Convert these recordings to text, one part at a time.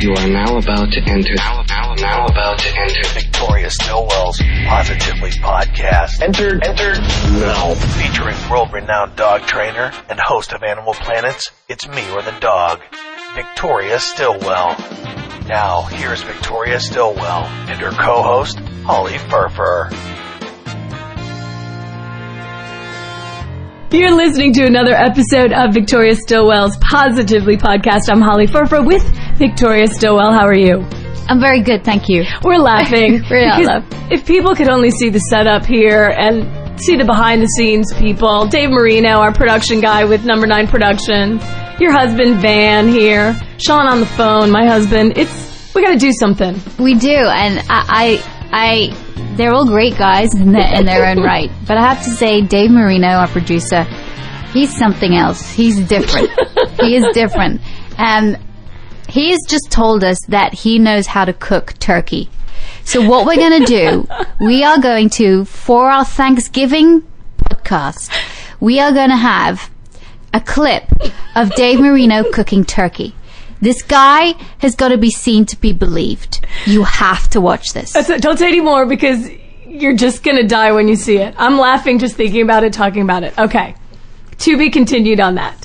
You are now about to enter. Now, now, now about to enter. Victoria Stilwell's Positively Podcast. Enter. Enter. Now. Featuring world-renowned dog trainer and host of Animal Planets, It's Me or the Dog, Victoria Stilwell. Now, here's Victoria Stilwell and her co-host, Holly Firfer. You're listening to another episode of Victoria Stilwell's Positively podcast. I'm Holly Firfer with Victoria Stilwell. How are you? I'm very good, thank you. We're laughing. We're. If people could only see the setup here and see the behind the scenes people, Dave Marino, our production guy with Number 9 Productions, your husband Van here, Sean on the phone, my husband. It's, we gotta do something. We do, and I, I, I they're all great guys in their, in their own right. But I have to say, Dave Marino, our producer, he's something else. He's different. he is different, and he has just told us that he knows how to cook turkey. So what we're going to do, we are going to, for our Thanksgiving podcast, we are going to have a clip of Dave Marino cooking turkey. This guy has got to be seen to be believed. You have to watch this. Don't say any more because you're just gonna die when you see it. I'm laughing just thinking about it, talking about it. Okay. To be continued on that.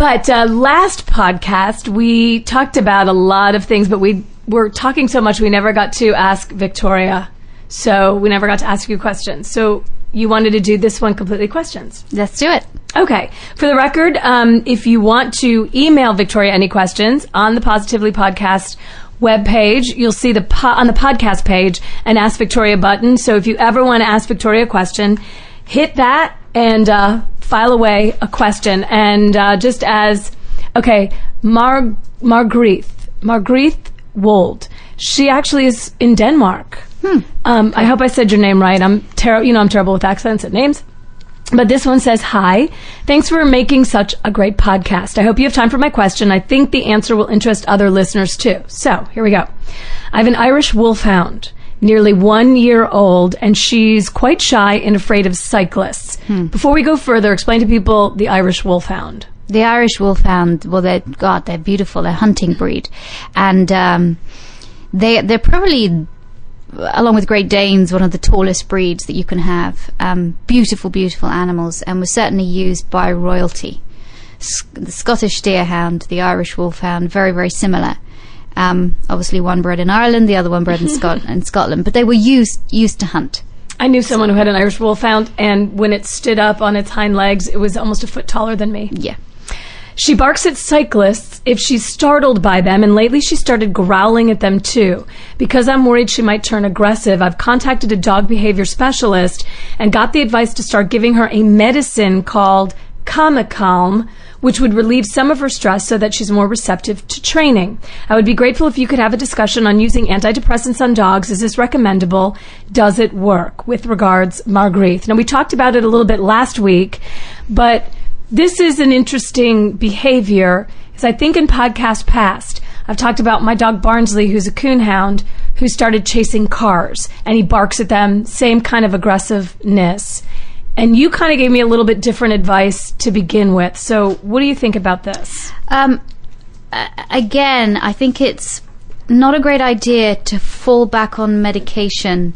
But uh, last podcast, we talked about a lot of things, but we were talking so much we never got to ask Victoria. So we never got to ask you questions. So you wanted to do this one completely questions. Let's do it. Okay. For the record, um, if you want to email Victoria any questions on the Positively Podcast webpage, you'll see the po- on the podcast page an Ask Victoria button. So if you ever want to ask Victoria a question, hit that and uh, file away a question. And uh, just as okay, Mar Margrethe Margrethe Wold. She actually is in Denmark. Um, I hope I said your name right. I'm terrible. You know, I'm terrible with accents and names. But this one says, Hi, thanks for making such a great podcast. I hope you have time for my question. I think the answer will interest other listeners too. So here we go. I have an Irish wolfhound, nearly one year old, and she's quite shy and afraid of cyclists. Before we go further, explain to people the Irish wolfhound. The Irish Wolfhound, well, they're God, they're beautiful. They're hunting breed, and um, they they're probably, along with Great Danes, one of the tallest breeds that you can have. Um, beautiful, beautiful animals, and were certainly used by royalty. S- the Scottish Deerhound, the Irish Wolfhound, very, very similar. Um, obviously, one bred in Ireland, the other one bred in, Scot- in Scotland, but they were used used to hunt. I knew someone who had an Irish wolfhound, and when it stood up on its hind legs, it was almost a foot taller than me. Yeah. She barks at cyclists if she's startled by them, and lately she started growling at them too. Because I'm worried she might turn aggressive, I've contacted a dog behavior specialist and got the advice to start giving her a medicine called Calm, which would relieve some of her stress so that she's more receptive to training. I would be grateful if you could have a discussion on using antidepressants on dogs. Is this recommendable? Does it work? With regards, Marguerite. Now, we talked about it a little bit last week, but this is an interesting behavior because I think in podcast past, I've talked about my dog Barnsley, who's a coonhound, who started chasing cars and he barks at them, same kind of aggressiveness. And you kind of gave me a little bit different advice to begin with. So, what do you think about this? Um, again, I think it's not a great idea to fall back on medication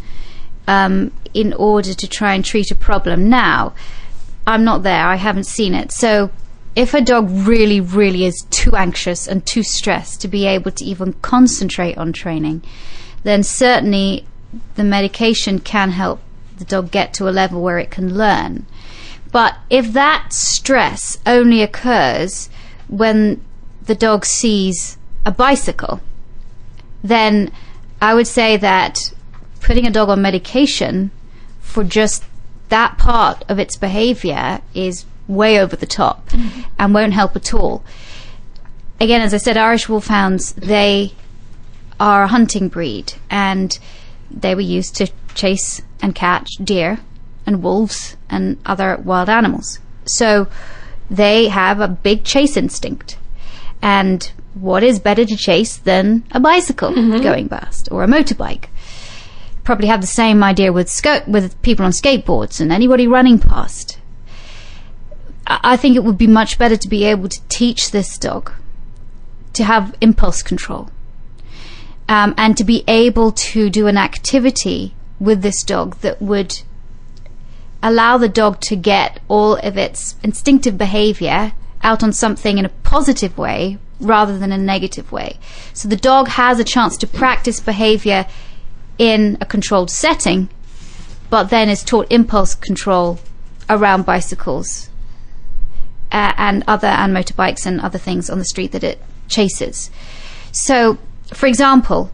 um, in order to try and treat a problem. Now, I'm not there, I haven't seen it. So, if a dog really, really is too anxious and too stressed to be able to even concentrate on training, then certainly the medication can help the dog get to a level where it can learn. But if that stress only occurs when the dog sees a bicycle, then I would say that putting a dog on medication for just that part of its behavior is way over the top mm-hmm. and won't help at all. Again, as I said, Irish Wolfhounds, they are a hunting breed and they were used to chase and catch deer and wolves and other wild animals. So they have a big chase instinct. And what is better to chase than a bicycle going past or a motorbike? Probably have the same idea with sco- with people on skateboards and anybody running past. I I think it would be much better to be able to teach this dog to have impulse control um, and to be able to do an activity with this dog that would allow the dog to get all of its instinctive behavior out on something in a positive way rather than a negative way. So the dog has a chance to practice behavior in a controlled setting, but then is taught impulse control around bicycles uh, and other and motorbikes and other things on the street that it chases. So, for example,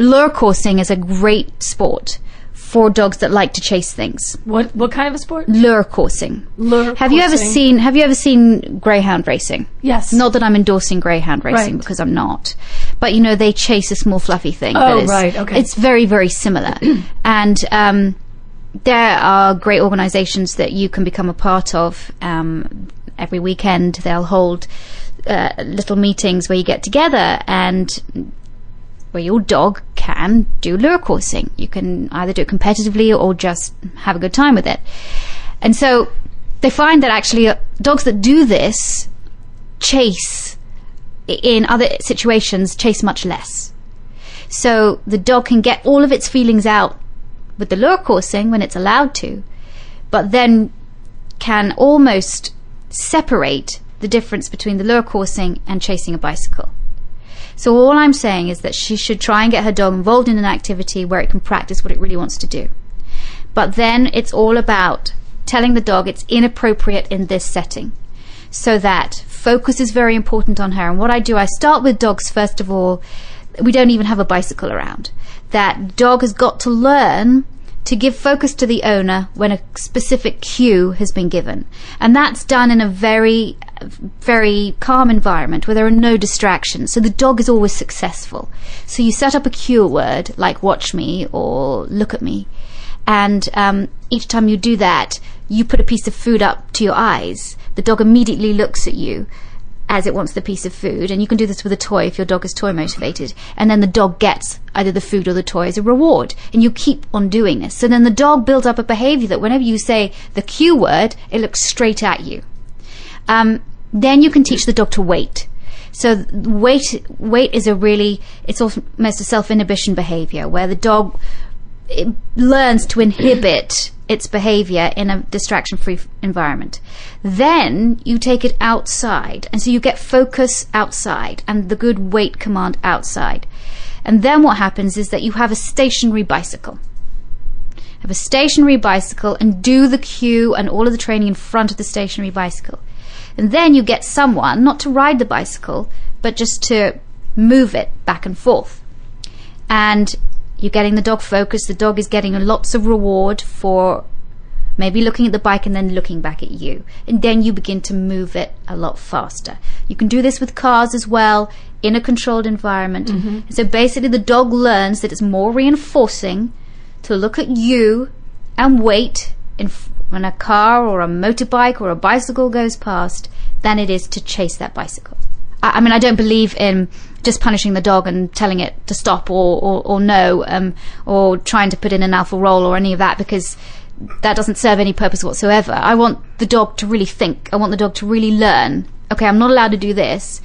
lure coursing is a great sport for dogs that like to chase things. What what kind of a sport? Lure coursing. Lure Have you ever seen Have you ever seen greyhound racing? Yes. Not that I'm endorsing greyhound racing Right. because I'm not, but you know they chase a small fluffy thing. Oh, that is- right, okay. It's very very similar, and um, there are great organisations that you can become a part of. Um, every weekend they'll hold uh, little meetings where you get together and where your dog can do lure coursing. You can either do it competitively or just have a good time with it. And so they find that actually uh, dogs that do this chase in other situations chase much less. So the dog can get all of its feelings out with the lure coursing when it's allowed to, but then can almost separate the difference between the lure coursing and chasing a bicycle. So all I'm saying is that she should try and get her dog involved in an activity where it can practice what it really wants to do. But then it's all about telling the dog it's inappropriate in this setting. So that focus is very important on her. And what I do, I start with dogs first of all. We don't even have a bicycle around. That dog has got to learn to give focus to the owner when a specific cue has been given. And that's done in a very, very calm environment where there are no distractions. So the dog is always successful. So you set up a cue word like watch me or look at me. And um, each time you do that, you put a piece of food up to your eyes. The dog immediately looks at you as it wants the piece of food. And you can do this with a toy if your dog is toy motivated. And then the dog gets either the food or the toy as a reward. And you keep on doing this. So then the dog builds up a behavior that whenever you say the cue word, it looks straight at you. Um, then you can teach the dog to wait. So wait, wait is a really, it's almost a self-inhibition behavior where the dog learns to inhibit its behavior in a distraction free environment. Then you take it outside, and so you get focus outside and the good wait command outside. And then what happens is that you have a stationary bicycle. Have a stationary bicycle and do the cue and all of the training in front of the stationary bicycle. And then you get someone, not to ride the bicycle, but just to move it back and forth. And you're getting the dog focused. The dog is getting lots of reward for maybe looking at the bike and then looking back at you. And then you begin to move it a lot faster. You can do this with cars as well in a controlled environment. Mm-hmm. So basically, the dog learns that it's more reinforcing to look at you and wait in, when a car or a motorbike or a bicycle goes past than it is to chase that bicycle. I, I mean, I don't believe in just punishing the dog and telling it to stop or, or, or no, um, or trying to put in an alpha roll or any of that because that doesn't serve any purpose whatsoever. I want the dog to really think. I want the dog to really learn. Okay, I'm not allowed to do this,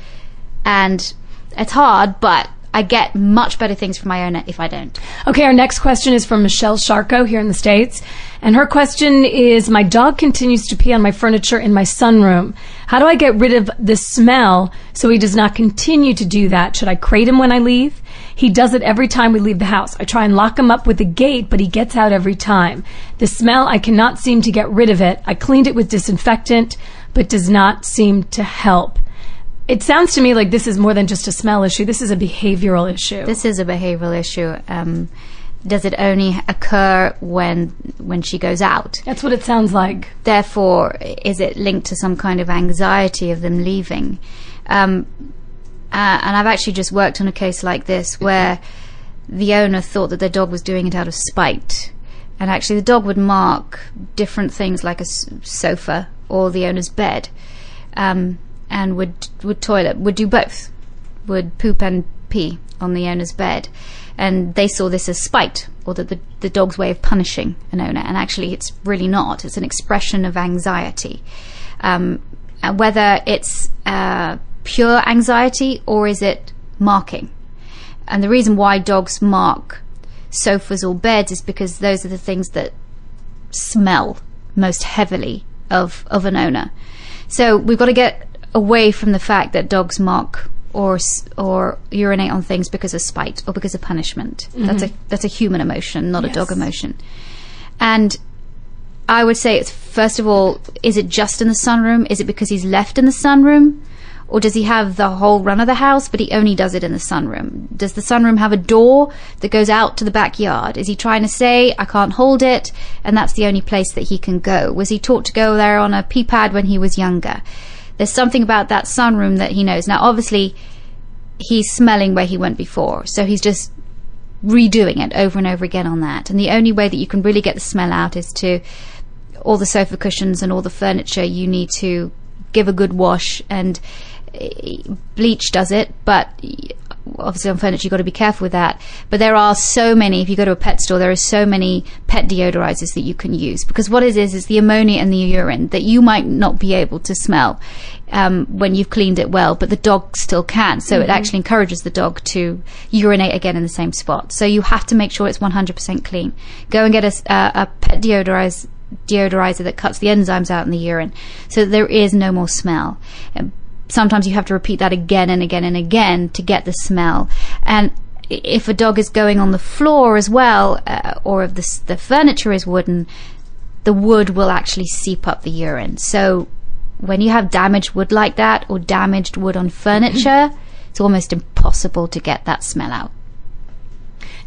and it's hard, but I get much better things from my owner if I don't. Okay, our next question is from Michelle Sharko here in the States. And her question is My dog continues to pee on my furniture in my sunroom. How do I get rid of the smell so he does not continue to do that? Should I crate him when I leave? He does it every time we leave the house. I try and lock him up with a gate, but he gets out every time. The smell, I cannot seem to get rid of it. I cleaned it with disinfectant, but does not seem to help. It sounds to me like this is more than just a smell issue. This is a behavioral issue. This is a behavioural issue. Um, does it only occur when when she goes out? That's what it sounds like. Therefore, is it linked to some kind of anxiety of them leaving? Um, uh, and I've actually just worked on a case like this where the owner thought that their dog was doing it out of spite. And actually, the dog would mark different things like a s- sofa or the owner's bed, um, and would would toilet, would do both, would poop and pee on the owner's bed, and they saw this as spite or that the the dog's way of punishing an owner. And actually, it's really not. It's an expression of anxiety. Um, and whether it's uh, pure anxiety or is it marking? and the reason why dogs mark sofas or beds is because those are the things that smell most heavily of of an owner. So we've got to get away from the fact that dogs mark or or urinate on things because of spite or because of punishment. Mm-hmm. That's a that's a human emotion, not a dog emotion. And I would say it's first of all, is it just in the sunroom? Is it because he's left in the sunroom? Or does he have the whole run of the house, but he only does it in the sunroom? Does the sunroom have a door that goes out to the backyard? Is he trying to say, I can't hold it, and that's the only place that he can go? Was he taught to go there on a pee pad when he was younger? There's something about that sunroom that he knows. Now, obviously, he's smelling where he went before, so he's just redoing it over and over again on that. And the only way that you can really get the smell out is to all the sofa cushions and all the furniture you need to give a good wash and eh, bleach does it but obviously on furniture you've got to be careful with that. But there are so many if you go to a pet store there are so many pet deodorizers that you can use. Because what it is is the ammonia and the urine that you might not be able to smell um, when you've cleaned it well but the dog still can. So it actually encourages the dog to urinate again in the same spot. So you have to make sure it's 100% clean. Go and get a pet deodorizer deodorizer that cuts the enzymes out in the urine so there is no more smell. Sometimes you have to repeat that again and again and again to get the smell. And if a dog is going on the floor as well, uh, or if the, the furniture is wooden, the wood will actually seep up the urine. So when you have damaged wood like that or damaged wood on furniture, it's almost impossible to get that smell out.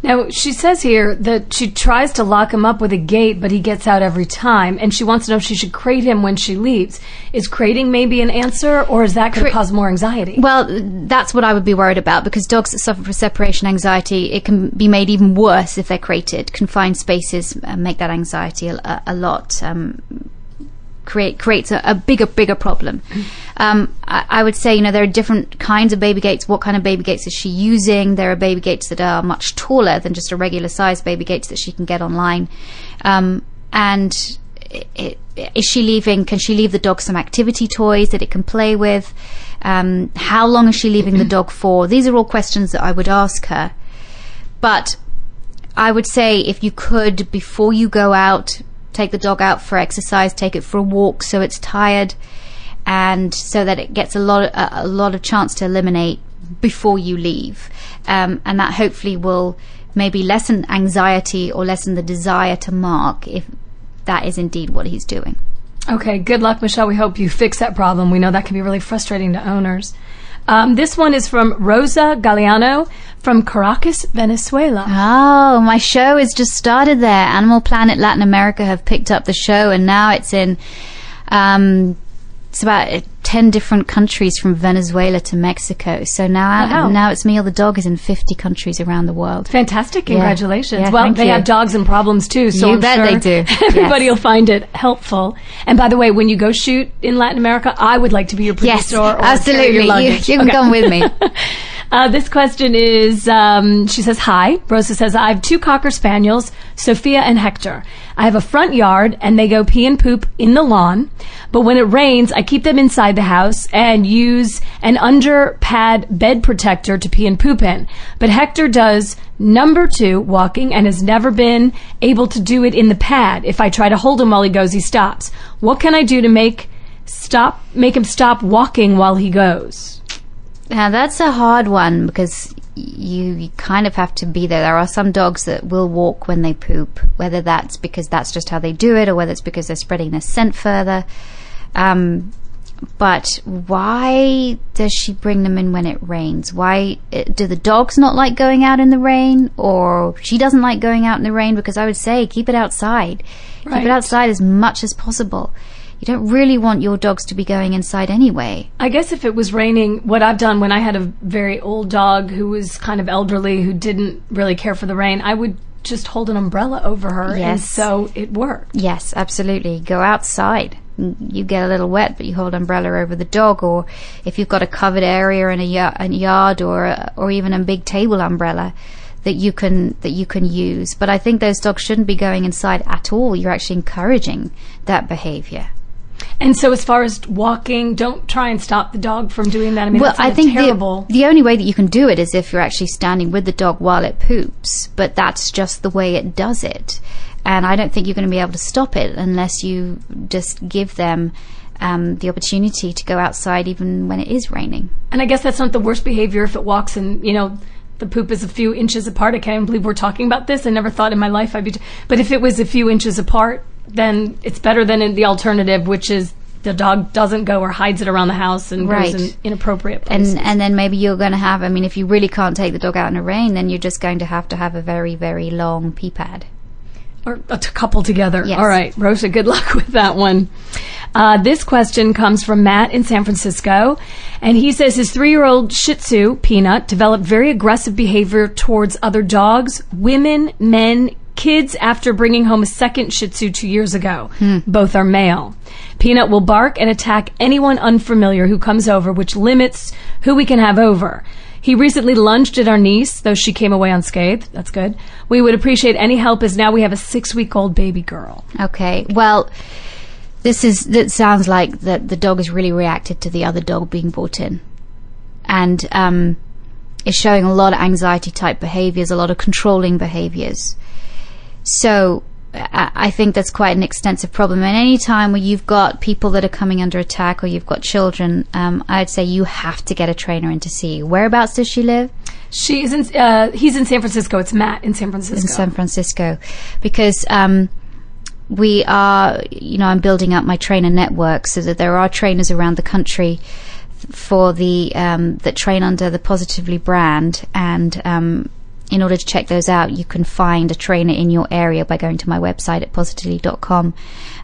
Now, she says here that she tries to lock him up with a gate, but he gets out every time, and she wants to know if she should crate him when she leaves. Is crating maybe an answer, or is that going to cause more anxiety? Well, that's what I would be worried about because dogs that suffer from separation anxiety, it can be made even worse if they're crated. Confined spaces uh, make that anxiety a, a, a lot. Um, create creates a, a bigger bigger problem. Um, I, I would say you know there are different kinds of baby gates. What kind of baby gates is she using? There are baby gates that are much taller than just a regular size baby gates that she can get online, um, and. i i is she leaving? Can she leave the dog some activity toys that it can play with? Um, how long is she leaving the dog for? These are all questions that I would ask her. But I would say if you could, before you go out, take the dog out for exercise, take it for a walk so it's tired, and so that it gets a lot of, a, a lot of chance to eliminate before you leave, um, and that hopefully will maybe lessen anxiety or lessen the desire to mark if that is indeed what he's doing. Okay, good luck, Michelle. We hope you fix that problem. We know that can be really frustrating to owners. Um, this one is from Rosa Galeano from Caracas, Venezuela. Oh, my show has just started there. Animal Planet Latin America have picked up the show, and now it's in. Um, it's about uh, ten different countries from Venezuela to Mexico. So now, Wow. now it's me or the dog is in fifty countries around the world. Fantastic! Congratulations. Yeah, well, they you. have dogs and problems too, so You I'm bet sure they do. Everybody Yes. will find it helpful. And by the way, when you go shoot in Latin America, I would like to be your Yes, producer. or absolutely. You, you can Okay. come with me. Uh, this question is, um, she says, hi. Rosa says, I have two Cocker Spaniels, Sophia and Hector. I have a front yard and they go pee and poop in the lawn. But when it rains, I keep them inside the house and use an under pad bed protector to pee and poop in. But Hector does number two walking and has never been able to do it in the pad. If I try to hold him while he goes, he stops. What can I do to make stop, make him stop walking while he goes? Now that's a hard one because you, you kind of have to be there. There are some dogs that will walk when they poop, whether that's because that's just how they do it or whether it's because they're spreading their scent further. Um, but why does she bring them in when it rains? Why uh, do the dogs not like going out in the rain, or she doesn't like going out in the rain? Because I would say keep it outside, keep it outside as much as possible. You don't really want your dogs to be going inside anyway. I guess if it was raining, what I've done when I had a very old dog who was kind of elderly, who didn't really care for the rain, I would just hold an umbrella over her. And so it worked. Yes, absolutely. Go outside. Mm, you get a little wet, but you hold umbrella over the dog, or if you've got a covered area in a, yard, or a, or even a big table umbrella that you can that you can use. But I think those dogs shouldn't be going inside at all. You're actually encouraging that behaviour. And so, as far as walking, don't try and stop the dog from doing that. I mean, well, I think terrible. the, the only way that you can do it is if you're actually standing with the dog while it poops, but that's just the way it does it. And I don't think you're going to be able to stop it unless you just give them um, the opportunity to go outside even when it is raining. And I guess that's not the worst behavior if it walks and, you know, the poop is a few inches apart. I can't even believe we're talking about this. I never thought in my life I'd be. T- but if it was a few inches apart, then it's better than the alternative, which is the dog doesn't go or hides it around the house and Right. goes in inappropriate places. And and then maybe you're going to have. I mean, if you really can't take the dog out in the rain, then you're just going to have to have a very very long pee pad. or a t- couple together. Yes. All right, Rosa, good luck with that one. Uh, this question comes from Matt in San Francisco, and he says his three-year-old Shih Tzu Peanut developed very aggressive behavior towards other dogs, women, men, kids after bringing home a second Shih Tzu two years ago. Both are male. Peanut will bark and attack anyone unfamiliar who comes over, which limits who we can have over. He recently lunged at our niece, though she came away unscathed. That's good. We would appreciate any help as now we have a six week old baby girl. Okay. Well, this is that sounds like that the dog has really reacted to the other dog being brought in, and um, is showing a lot of anxiety type behaviors, a lot of controlling behaviors. So. I think that's quite an extensive problem. And any time where you've got people that are coming under attack or you've got children, um, I'd say you have to get a trainer in to see you. Whereabouts does she live? She is in, uh, he's in San Francisco. It's Matt in San Francisco. in San Francisco because um, we are, you know, I'm building up my trainer network so that there are trainers around the country for the um, that train under the Positively brand, and um, in order to check those out, you can find a trainer in your area by going to my website at positively.com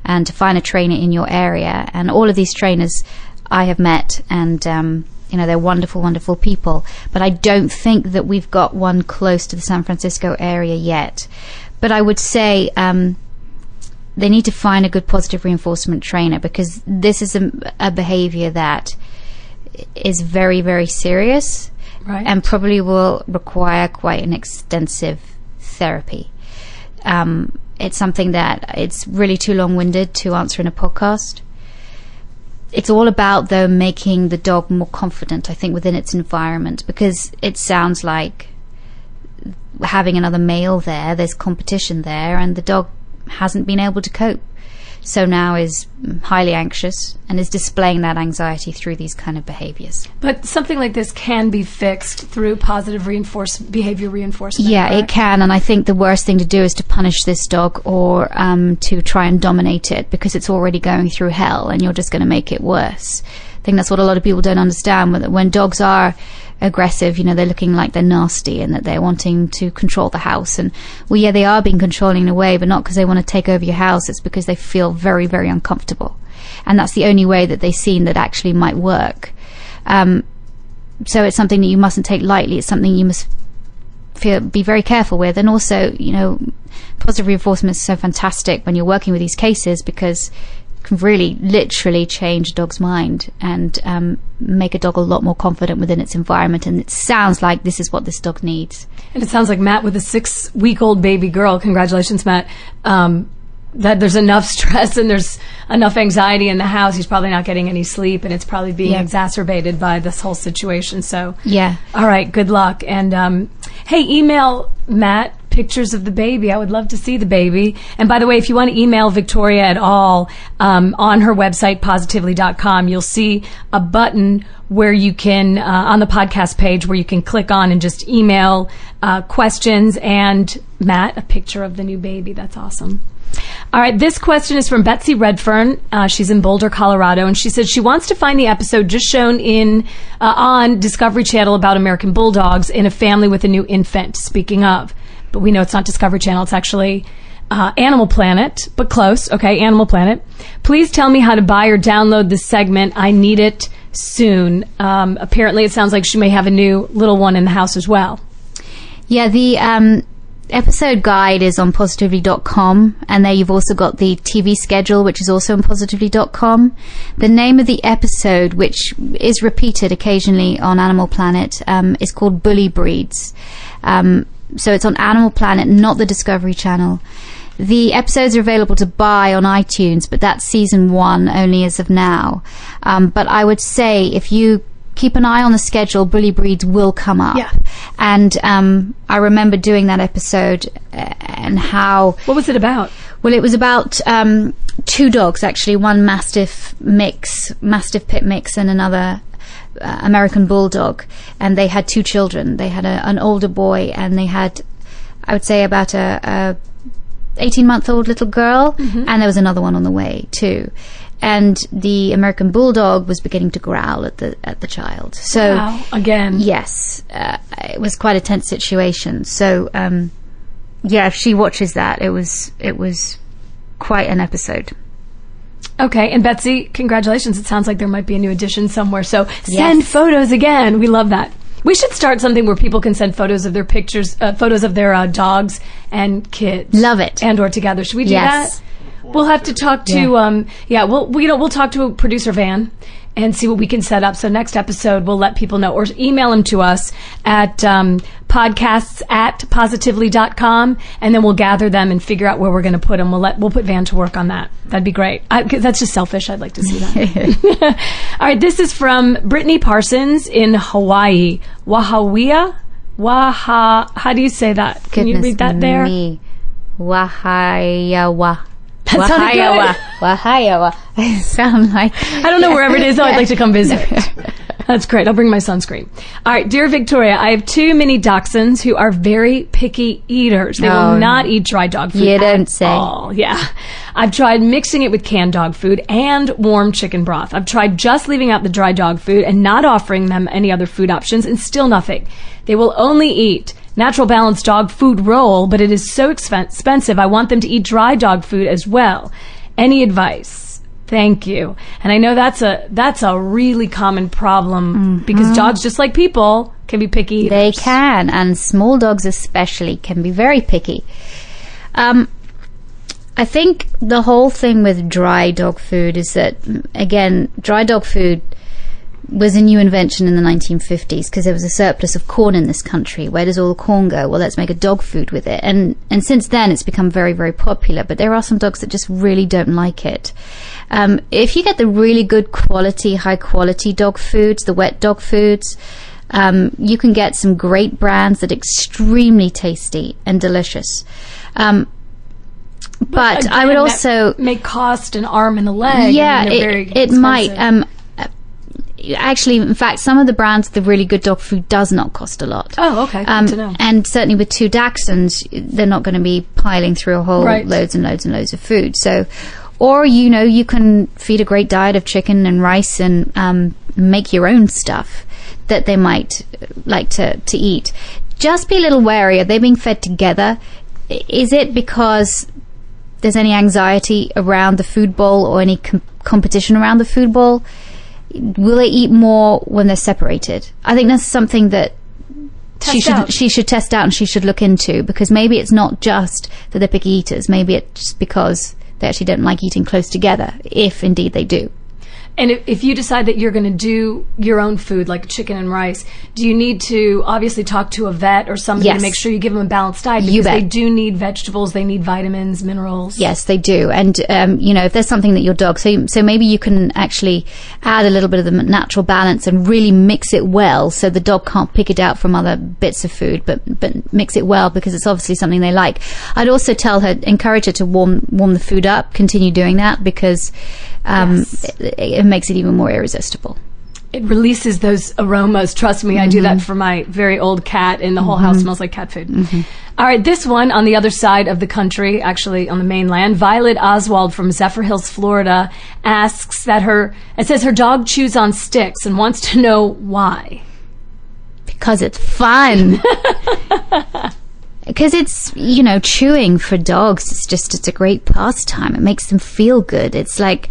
and to find a trainer in your area. And all of these trainers I have met and um, you know they're wonderful, wonderful people. But I don't think that we've got one close to the San Francisco area yet. But I would say um, they need to find a good positive reinforcement trainer because this is a, a behavior that is very, very serious Right. and probably will require quite an extensive therapy. Um, it's something that it's really too long-winded to answer in a podcast. It's all about though making the dog more confident, I think, within its environment because it sounds like having another male there, there's competition there, and the dog hasn't been able to cope. So now is highly anxious and is displaying that anxiety through these kind of behaviors. but something like this can be fixed through positive reinforce, behavior reinforcement. Yeah, it can, and I think the worst thing to do is to punish this dog or um, to try and dominate it because it's already going through hell, and you're just going to make it worse. I think that's what a lot of people don't understand. When, when dogs are aggressive, you know, they're looking like they're nasty and that they're wanting to control the house. And well, yeah, they are being controlling in a way, but not because they want to take over your house. It's because they feel very, very uncomfortable, and that's the only way that they've seen that actually might work. Um, so it's something that you mustn't take lightly. It's something you must feel be very careful with and also you know positive reinforcement is so fantastic when you're working with these cases because can really literally change a dog's mind and um, make a dog a lot more confident within its environment and it sounds like this is what this dog needs And it sounds like Matt with a six week old baby girl. Congratulations, Matt. Um, that there's enough stress and there's enough anxiety in the house. He's probably not getting any sleep, and it's probably being Yeah. exacerbated by this whole situation. So, yeah all right, good luck. And um, hey, email Matt pictures of the baby. I would love to see the baby. And by the way, if you want to email Victoria at all, um, on her website, positively.com, you'll see a button where you can, uh, on the podcast page, where you can click on and just email uh, questions and Matt a picture of the new baby. That's awesome. All right, this question is from Betsy Redfern. Uh, she's in Boulder, Colorado, and she says she wants to find the episode just shown in uh, on Discovery Channel about American bulldogs in a family with a new infant. Speaking of, but we know it's not Discovery Channel; it's actually uh, Animal Planet, but close. Okay, Animal Planet. Please tell me how to buy or download this segment. I need it soon. Um, apparently, it sounds like she may have a new little one in the house as well. Yeah, the um, episode guide is on positively.com, and there you've also got the TV schedule, which is also on positively.com. The name of the episode, which is repeated occasionally on Animal Planet, um, is called Bully Breeds. Um, so it's on Animal Planet, not the Discovery Channel. The episodes are available to buy on iTunes, but that's season one only as of now. Um, but I would say if you keep an eye on the schedule, Bully Breeds will come up. Yeah. And um, I remember doing that episode uh, and how What was it about? well, it was about um, two dogs actually, one Mastiff mix, Mastiff Pit mix, and another uh, American Bulldog, and they had two children. They had a, an older boy, and they had, I would say, about a. a 18 month old little girl, and there was another one on the way too. And the American Bulldog was beginning to growl at the at the child. So Wow. Again. Yes, uh, it was quite a tense situation. So, um, yeah, if she watches that, it was it was quite an episode. Okay, and Betsy, congratulations. It sounds like there might be a new edition somewhere. So send Yes. photos again. We love that. We should start something where people can send photos of their pictures, uh, photos of their uh, dogs and kids. Love it. And or together. Should we do Yes. that? We'll have to talk to, Yeah. um, yeah, we'll, we, you know, we'll talk to producer Van and see what we can set up. So next episode, we'll let people know or email them to us at, um, podcasts at positively.com and then we'll gather them and figure out where we're going to put them. We'll let, we'll put Van to work on that. That'd be great. I, that's just selfish. I'd like to see that. All right. This is from Brittany Parsons in Hawaii. Wahawia? Waha, how do you say that? Can you read that there? Me. Wahayawa. That Wahayawa. Wahayawa. I sound like I don't know wherever it is, though. I'd like to come visit. That's great. I'll bring my sunscreen. All right, dear Victoria, I have two mini dachshunds who are very picky eaters. They Oh, will not eat dry dog food. You at don't say. all. Yeah. I've tried mixing it with canned dog food and warm chicken broth. I've tried just leaving out the dry dog food and not offering them any other food options and still nothing. They will only eat natural balanced dog food roll, but it is so expensive. I want them to eat dry dog food as well. Any advice? Thank you. And I know that's a that's a really common problem because dogs, just like people, can be picky. Mm-hmm. They can, and small dogs especially can be very picky. Um, I think the whole thing with dry dog food is that, again, dry dog food was a new invention in the 1950s because there was a surplus of corn in this country. Where does all the corn go? Well, let's make a dog food with it. And and since then, it's become very very popular. But there are some dogs that just really don't like it. Um, if you get the really good quality, high quality dog foods, the wet dog foods. Um, you can get some great brands that are extremely tasty and delicious. Um, but I would also may cost an arm and a leg. yeah, I mean, they're very it, it might. Um, actually, in fact, some of the brands, the really good dog food does not cost a lot. Oh, okay. Good Um, to know. And certainly with two Dachshunds, they're not going to be piling through a whole Right. loads and loads and loads of food. So, or you know, you can feed a great diet of chicken and rice and um, make your own stuff that they might uh, like to to eat. Just be a little wary. Are they being fed together? Is it because there's any anxiety around the food bowl or any com- competition around the food bowl? Will they eat more when they're separated? I think that's something that she should out. she should test out and she should look into because maybe it's not just that they're picky eaters. Maybe it's just because they actually don't like eating close together, if indeed they do. And if, if you decide that you're going to do your own food, like chicken and rice, do you need to obviously talk to a vet or somebody Yes. to make sure you give them a balanced diet? Because You bet. they do need vegetables, they need vitamins, minerals. Yes, they do. And um, you know, if there's something that your dog, so so maybe you can actually add a little bit of the natural balance and really mix it well, so the dog can't pick it out from other bits of food, but but mix it well because it's obviously something they like. I'd also tell her, encourage her to warm warm the food up. Continue doing that because um, Yes. it, it makes it even more irresistible. It releases those aromas. Trust me, I do that mm-hmm. for my very old cat, and the whole house mm-hmm. smells like cat food. Mm-hmm. All right, this one on the other side of the country, actually on the mainland, Violet Oswald from Zephyrhills, Florida, asks that her, it says her dog chews on sticks and wants to know why. because it's fun. Because it's you know chewing for dogs. It's just it's a great pastime. It makes them feel good. It's like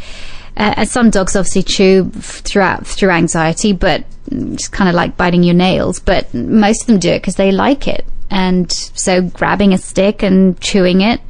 uh, some dogs obviously chew throughout through anxiety, but it's kind of like biting your nails. But most of them do it because they like it. And so grabbing a stick and chewing it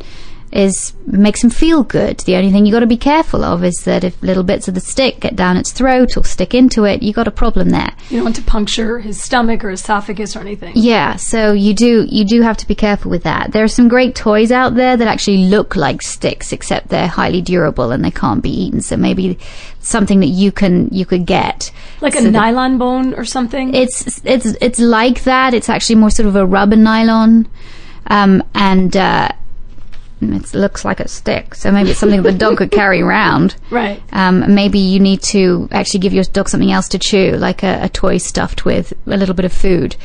is makes him feel good. The only thing you got to be careful of is that if little bits of the stick get down its throat or stick into it, you got a problem there. You don't want to puncture his stomach or esophagus or anything. Yeah, so you do you do have to be careful with that. There are some great toys out there that actually look like sticks, except they're highly durable and they can't be eaten. So maybe something that you can you could get Like a So that- nylon bone or something. It's it's it's like that. It's actually more sort of a rubber nylon, um, and uh, it looks like a stick. So maybe it's something the dog could carry around. right. Um, maybe you need to actually give your dog something else to chew, like a, a toy stuffed with a little bit of food,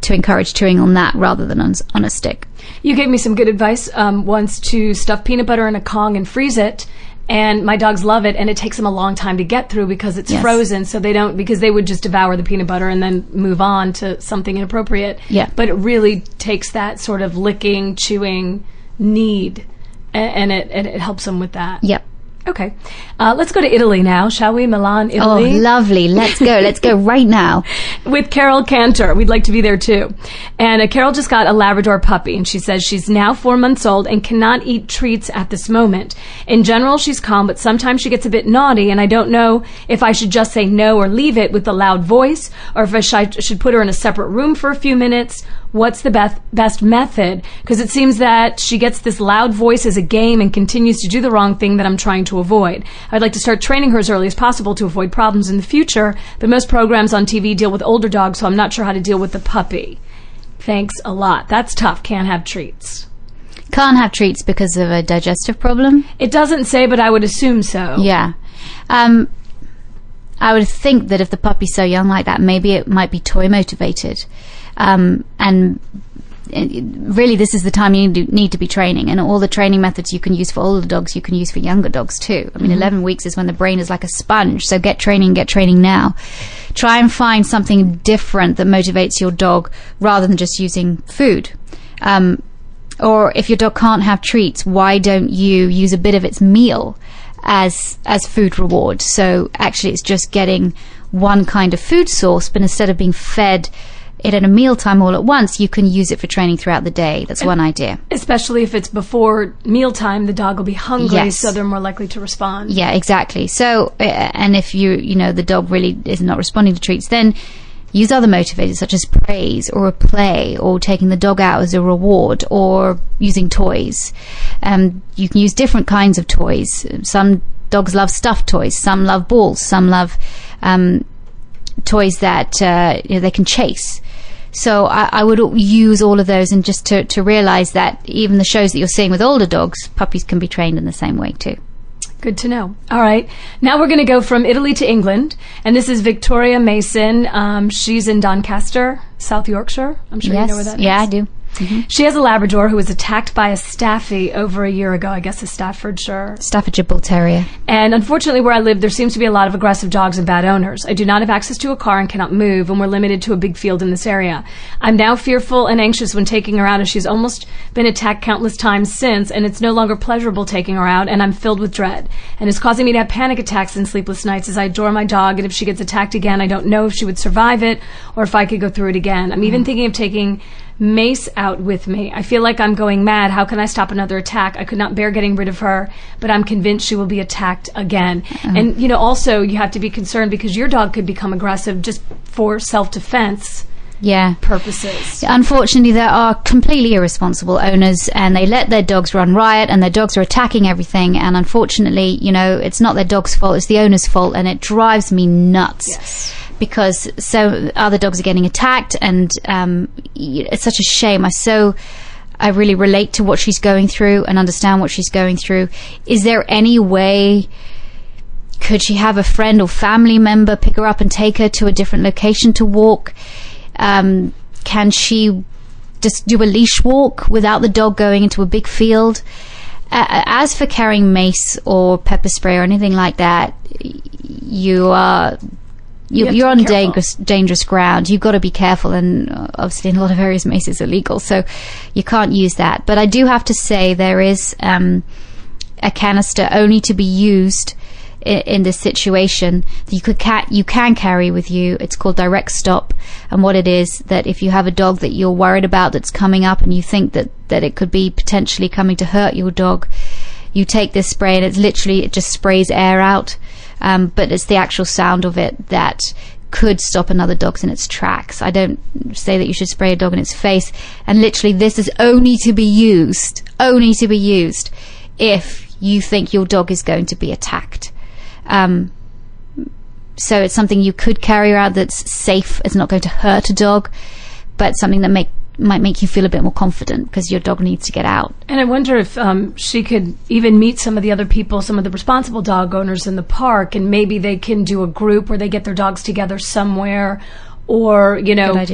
to encourage chewing on that rather than on, on a stick. You gave me some good advice um, once to stuff peanut butter in a Kong and freeze it. And my dogs love it, and it takes them a long time to get through because it's Yes. frozen. So they don't because they would just devour the peanut butter and then move on to something inappropriate. Yeah. But it really takes that sort of licking, chewing need, and it and it helps them with that. Yep. Okay, uh, let's go to Italy now, shall we? Milan, Italy. Oh, lovely. Let's go. Let's go right now. with Carol Cantor. We'd like to be there too. And uh, Carol just got a Labrador puppy, and she says she's now four months old and cannot eat treats at this moment. In general, she's calm, but sometimes she gets a bit naughty, and I don't know if I should just say no or leave it with a loud voice, or if I should put her in a separate room for a few minutes. What's the best best method? Because it seems that she gets this loud voice as a game and continues to do the wrong thing that I'm trying to avoid. I'd like to start training her as early as possible to avoid problems in the future, but most programs on TV deal with older dogs, so I'm not sure how to deal with the puppy. Thanks a lot. That's tough. Can't have treats. Can't have treats because of a digestive problem. It doesn't say, but I would assume so. Yeah. Um, I would think that if the puppy's so young like that, maybe it might be toy motivated. Um, and really, this is the time you need to, be training. And all the training methods you can use for older dogs, you can use for younger dogs too. I mean, 11 weeks is when the brain is like a sponge. So get training, get training now. Try and find something different that motivates your dog rather than just using food. Um, or if your dog can't have treats, why don't you use a bit of its meal as as food reward? So actually, it's just getting one kind of food source, but instead of being fed it at a mealtime all at once, you can use it for training throughout the day. That's one idea. Especially if it's before mealtime, the dog will be hungry, Yes. so they're more likely to respond. Yeah, exactly. So, uh, and if you, you know, the dog really is not responding to treats, then use other motivators such as praise or a play or taking the dog out as a reward or using toys. Um, you can use different kinds of toys. Some dogs love stuffed toys, some love balls, some love um, toys that uh, you know, they can chase. So I, I would use all of those and just to, to realize that even the shows that you're seeing with older dogs, puppies can be trained in the same way too. Good to know. All right. Now we're going to go from Italy to England. And this is Victoria Mason. Um, she's in Doncaster, South Yorkshire. I'm sure you know where that is. yeah, I do. Mm-hmm. She has a Labrador who was attacked by a Staffy over a year ago, I guess a Staffordshire. Staffordshire Bull Terrier. And unfortunately, where I live, there seems to be a lot of aggressive dogs and bad owners. I do not have access to a car and cannot move, and we're limited to a big field in this area. I'm now fearful and anxious when taking her out, as she's almost been attacked countless times since, and it's no longer pleasurable taking her out, and I'm filled with dread. And it's causing me to have panic attacks and sleepless nights as I adore my dog, and if she gets attacked again, I don't know if she would survive it or if I could go through it again. I'm even mm-hmm. thinking of taking Mace out with me. I feel like I'm going mad. How can I stop another attack? I could not bear getting rid of her, but I'm convinced she will be attacked again. Uh-huh. And, you know, also you have to be concerned because your dog could become aggressive just for self defense Yeah. purposes. Unfortunately, there are completely irresponsible owners and they let their dogs run riot and their dogs are attacking everything. And unfortunately, you know, it's not their dog's fault, it's the owner's fault. And it drives me nuts. Yes. Because so other dogs are getting attacked and um, it's such a shame. I so. I really relate to what she's going through and understand what she's going through. Is there any way could she have a friend or family member pick her up and take her to a different location to walk? Um, can she just do a leash walk without the dog going into a big field? Uh, as for carrying mace or pepper spray or anything like that, you are you, you're on dangerous dangerous ground. You've got to be careful, and obviously in a lot of areas mace is illegal, so you can't use that. But I do have to say there is um, a canister only to be used in, in this situation that you could ca- you can carry with you. It's called direct stop, and what it is that if you have a dog that you're worried about that's coming up and you think that that it could be potentially coming to hurt your dog, you take this spray and it's literally it just sprays air out, um, but it's the actual sound of it that could stop another dog in its tracks. I don't say that you should spray a dog in its face, and literally this is only to be used, only to be used if you think your dog is going to be attacked. Um, so it's something you could carry around that's safe. It's not going to hurt a dog, but something that make might make you feel a bit more confident because your dog needs to get out. And I wonder if um, she could even meet some of the other people, some of the responsible dog owners in the park, and maybe they can do a group where they get their dogs together somewhere, or you know,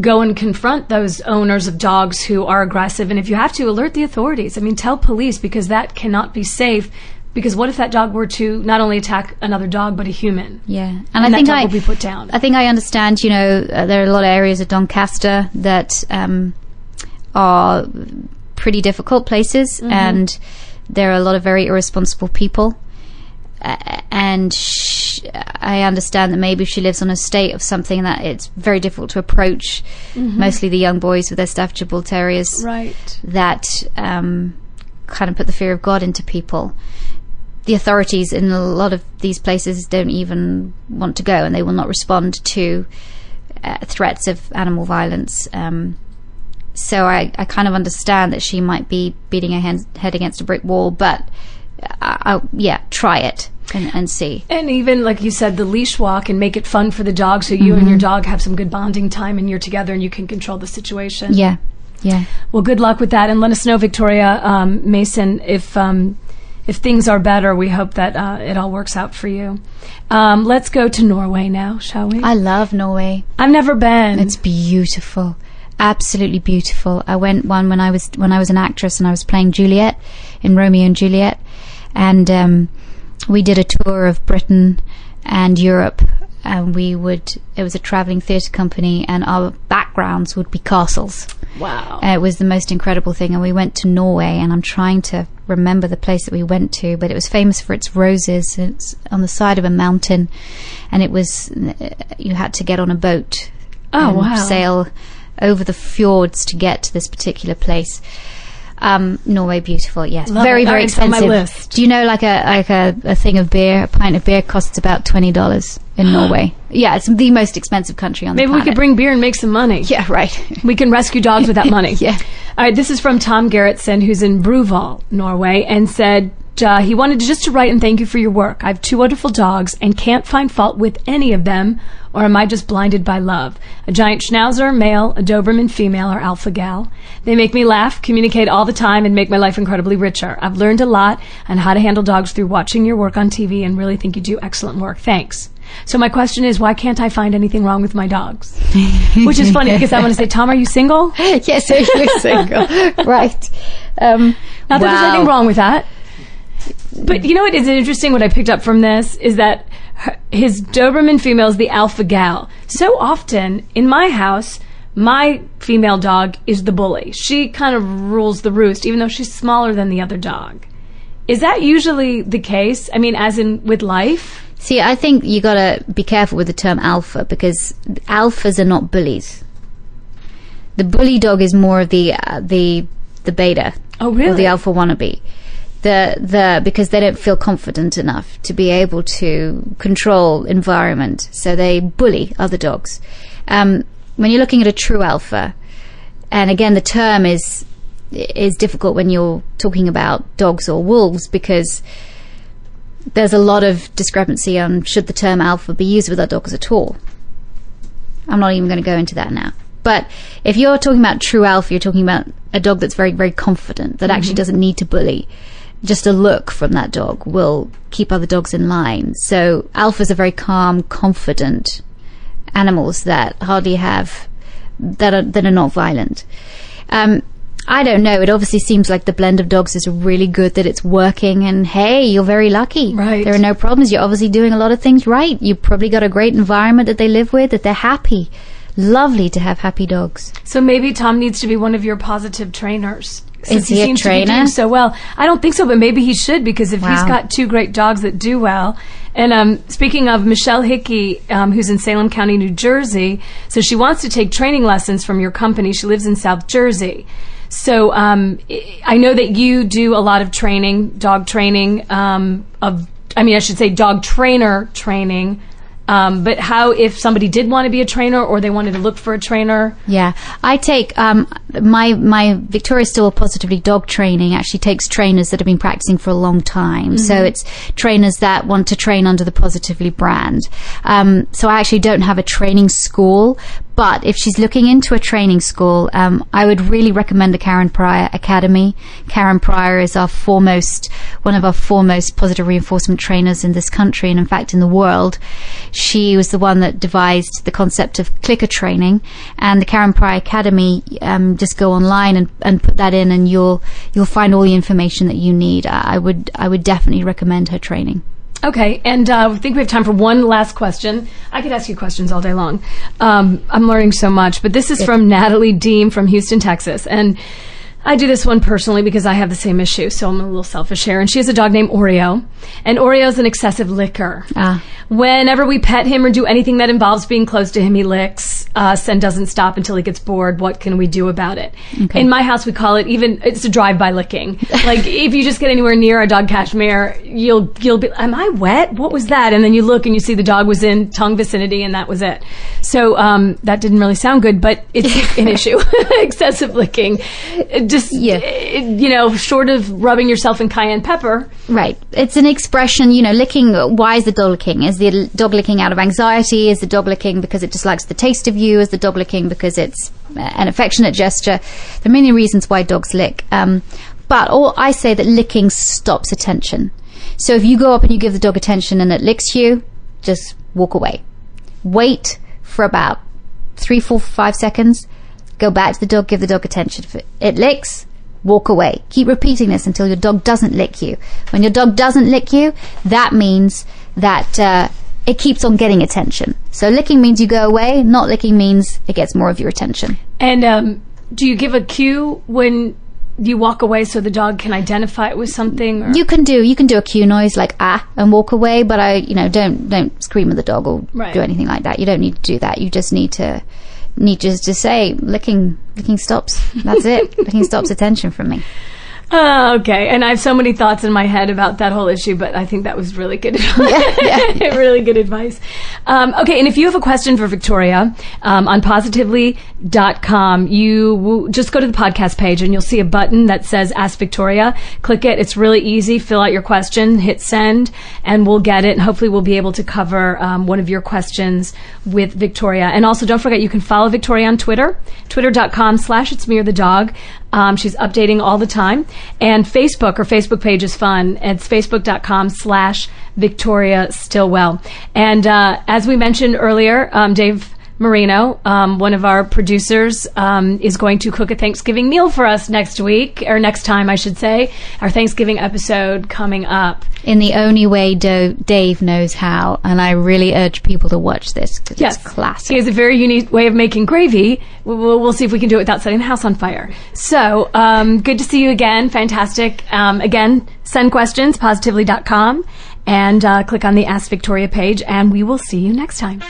go and confront those owners of dogs who are aggressive. And if you have to, alert the authorities. I mean, tell police because that cannot be safe. Because what if that dog were to not only attack another dog but a human? Yeah, and, And I that think dog I will be put down. I think I understand. You know, uh, there are a lot of areas of Doncaster that um, are pretty difficult places, Mm-hmm. and there are a lot of very irresponsible people. Uh, and sh- I understand that maybe she lives on a state of something that it's very difficult to approach. Mostly the young boys with their Staffordshire Bull Terriers Mm-hmm. Right. that um, kind of put the fear of God into people. The authorities in a lot of these places don't even want to go, and they will not respond to uh, threats of animal violence. Um, so I, I kind of understand that she might be beating her hand, head against a brick wall, but I, I, yeah, try it and, and see. And even like you said, the leash walk and make it fun for the dog, so you and your dog have some good bonding time, and you're together, and you can control the situation. Yeah, yeah. Well, good luck with that, and let us know, Victoria um, Mason, if um, if things are better. We hope that uh, it all works out for you. Um, let's go to Norway now, shall we? I love Norway. I've never been. It's beautiful, absolutely beautiful. I went one when I was when I was an actress and I was playing Juliet in Romeo and Juliet, and um, we did a tour of Britain and Europe. And we would, it was a traveling theatre company, and our backgrounds would be castles. Wow. Uh, it was the most incredible thing. And we went to Norway, and I'm trying to remember the place that we went to, but it was famous for its roses. It's on the side of a mountain, and it was uh, you had to get on a boat Oh, and wow. sail over the fjords to get to this particular place. Um, Norway, beautiful, yes, Love very it. very Alright, it's on my expensive. Do you know like a like a, a thing of beer, a pint of beer costs about twenty dollars in Norway? Yeah, it's the most expensive country on Maybe the planet. Maybe we could bring beer and make some money. Yeah, right. We can rescue dogs with that money. Yeah. All right. This is from Tom Gerritsen, who's in Bruval, Norway, and said uh, he wanted to just to write and thank you for your work. I have two wonderful dogs and can't find fault with any of them, or am I just blinded by love? A giant Schnauzer, male, a Doberman, female, or Alpha Gal. They make me laugh, communicate all the time, and make my life incredibly richer. I've learned a lot on how to handle dogs through watching your work on TV, and really think you do excellent work. Thanks. So my question is, why can't I find anything wrong with my dogs? Which is funny because I want to say, Tom, are you single? yes, you're single. right. Um, Not that there's wow. anything wrong with that. But you know what is interesting? What I picked up from this is that her, his Doberman female is the alpha gal. So often in my house, my female dog is the bully. She kind of rules the roost, even though she's smaller than the other dog. Is that usually the case? I mean, as in with life? See, I think you gotta be careful with the term alpha because alphas are not bullies. The bully dog is more of the uh, the the beta Oh, or really? the alpha wannabe. The the because they don't feel confident enough to be able to control environment, so they bully other dogs. Um, when you're looking at a true alpha, and again the term is is difficult when you're talking about dogs or wolves because there's a lot of discrepancy on should the term alpha be used with our dogs at all. I'm not even going to go into that now. But if you're talking about true alpha, you're talking about a dog that's very, very confident, that actually doesn't need to bully. Just a look from that dog will keep other dogs in line. So alphas are very calm, confident animals that hardly have that are that are not violent. Um, I don't know. It obviously seems like the blend of dogs is really good, that it's working, and hey, you're very lucky. Right. There are no problems. You're obviously doing a lot of things right. You've probably got a great environment that they live with, that they're happy. lovely to have happy dogs. So maybe Tom needs to be one of your positive trainers. Since he a seems to be trainer? doing so well. I don't think so, but maybe he should because if he's got two great dogs that do well. And um, speaking of Michelle Hickey, um, who's in Salem County, New Jersey, so she wants to take training lessons from your company. She lives in South Jersey. So um, I- I know that you do a lot of training, dog training um, of, I mean, I should say dog trainer training. Um, but how if somebody did want to be a trainer or they wanted to look for a trainer? Yeah, I take um, my my Victoria Stilwell Positively Dog Training actually takes trainers that have been practicing for a long time. So it's trainers that want to train under the Positively brand. Um, so I actually don't have a training school, but if she's looking into a training school, um, I would really recommend the Karen Pryor Academy. Karen Pryor is our foremost, one of our foremost positive reinforcement trainers in this country and in fact in the world. She was the one that devised the concept of clicker training and the Karen Pryor Academy, um, just go online and, and put that in and you'll, you'll find all the information that you need. I, I would, I would definitely recommend her training. Okay, and uh, I think we have time for one last question. I could ask you questions all day long. Um, I'm learning so much, but this is from Natalie Deem from Houston, Texas, and I do this one personally because I have the same issue, so I'm a little selfish here. And she has a dog named Oreo, and Oreo's an excessive licker. Ah. Whenever we pet him or do anything that involves being close to him, he licks us and doesn't stop until he gets bored. What can we do about it? In my house, we call it even it's a drive-by licking. like if you just get anywhere near our dog Cashmere, you'll you'll be, am I wet? What was that? And then you look and you see the dog was in tongue vicinity, and that was it. So um, that didn't really sound good, but it's an issue. Excessive licking, just Yeah. you know, short of rubbing yourself in cayenne pepper. Right. It's an expression, you know, licking. Why is the dog licking? Is the dog licking out of anxiety? Is the dog licking because it dislikes the taste of you? Is the dog licking because it's uh, an affectionate gesture? There are many reasons why dogs lick. Um, but all I say that licking stops attention. So if you go up and you give the dog attention and it licks you, just walk away. Wait for about three, four, five seconds. Go back to the dog, give the dog attention. If it- licks, walk away. Keep repeating this until your dog doesn't lick you. When your dog doesn't lick you, that means that uh, it keeps on getting attention. So licking means you go away. Not licking means it gets more of your attention. And um, do you give a cue when you walk away so the dog can identify it with something? Or? You can do you can do a cue noise like ah and walk away, but I you know don't don't scream at the dog or Right. do anything like that. You don't need to do that. You just need to need just to say licking licking stops. That's it. licking stops attention from me. Oh, okay. And I have so many thoughts in my head about that whole issue, but I think that was really good advice. really good advice. Um, okay, and if you have a question for Victoria um, on positively.com, you w- just go to the podcast page and you'll see a button that says Ask Victoria. Click it. It's really easy. Fill out your question, hit send, and we'll get it. And hopefully, we'll be able to cover um, one of your questions with Victoria. And also, don't forget, you can follow Victoria on Twitter, twitter.com slash it's me or the dog. Um, she's updating all the time. And Facebook, her Facebook page is fun. It's facebook.com slash Victoria Stilwell. And uh, as we mentioned earlier, um, Dave Marino, um, one of our producers, um, is going to cook a Thanksgiving meal for us next week, or next time, I should say. Our Thanksgiving episode coming up. In the only way Do- Dave knows how, and I really urge people to watch this because Yes. it's classic. He has a very unique way of making gravy. We'll, we'll, see if we can do it without setting the house on fire. So, um, good to see you again. Fantastic. Um, again, send questions, positively.com, and uh, click on the Ask Victoria page, and we will see you next time.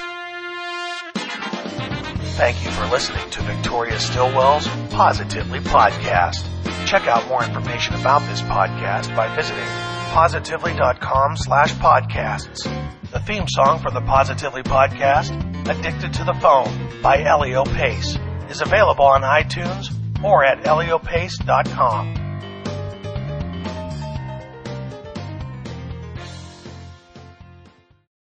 Thank you for listening to Victoria Stilwell's Positively Podcast. Check out more information about this podcast by visiting positively.com slash podcasts. The theme song for the Positively Podcast, Addicted to the Phone by Elio Pace, is available on iTunes or at eliopace.com.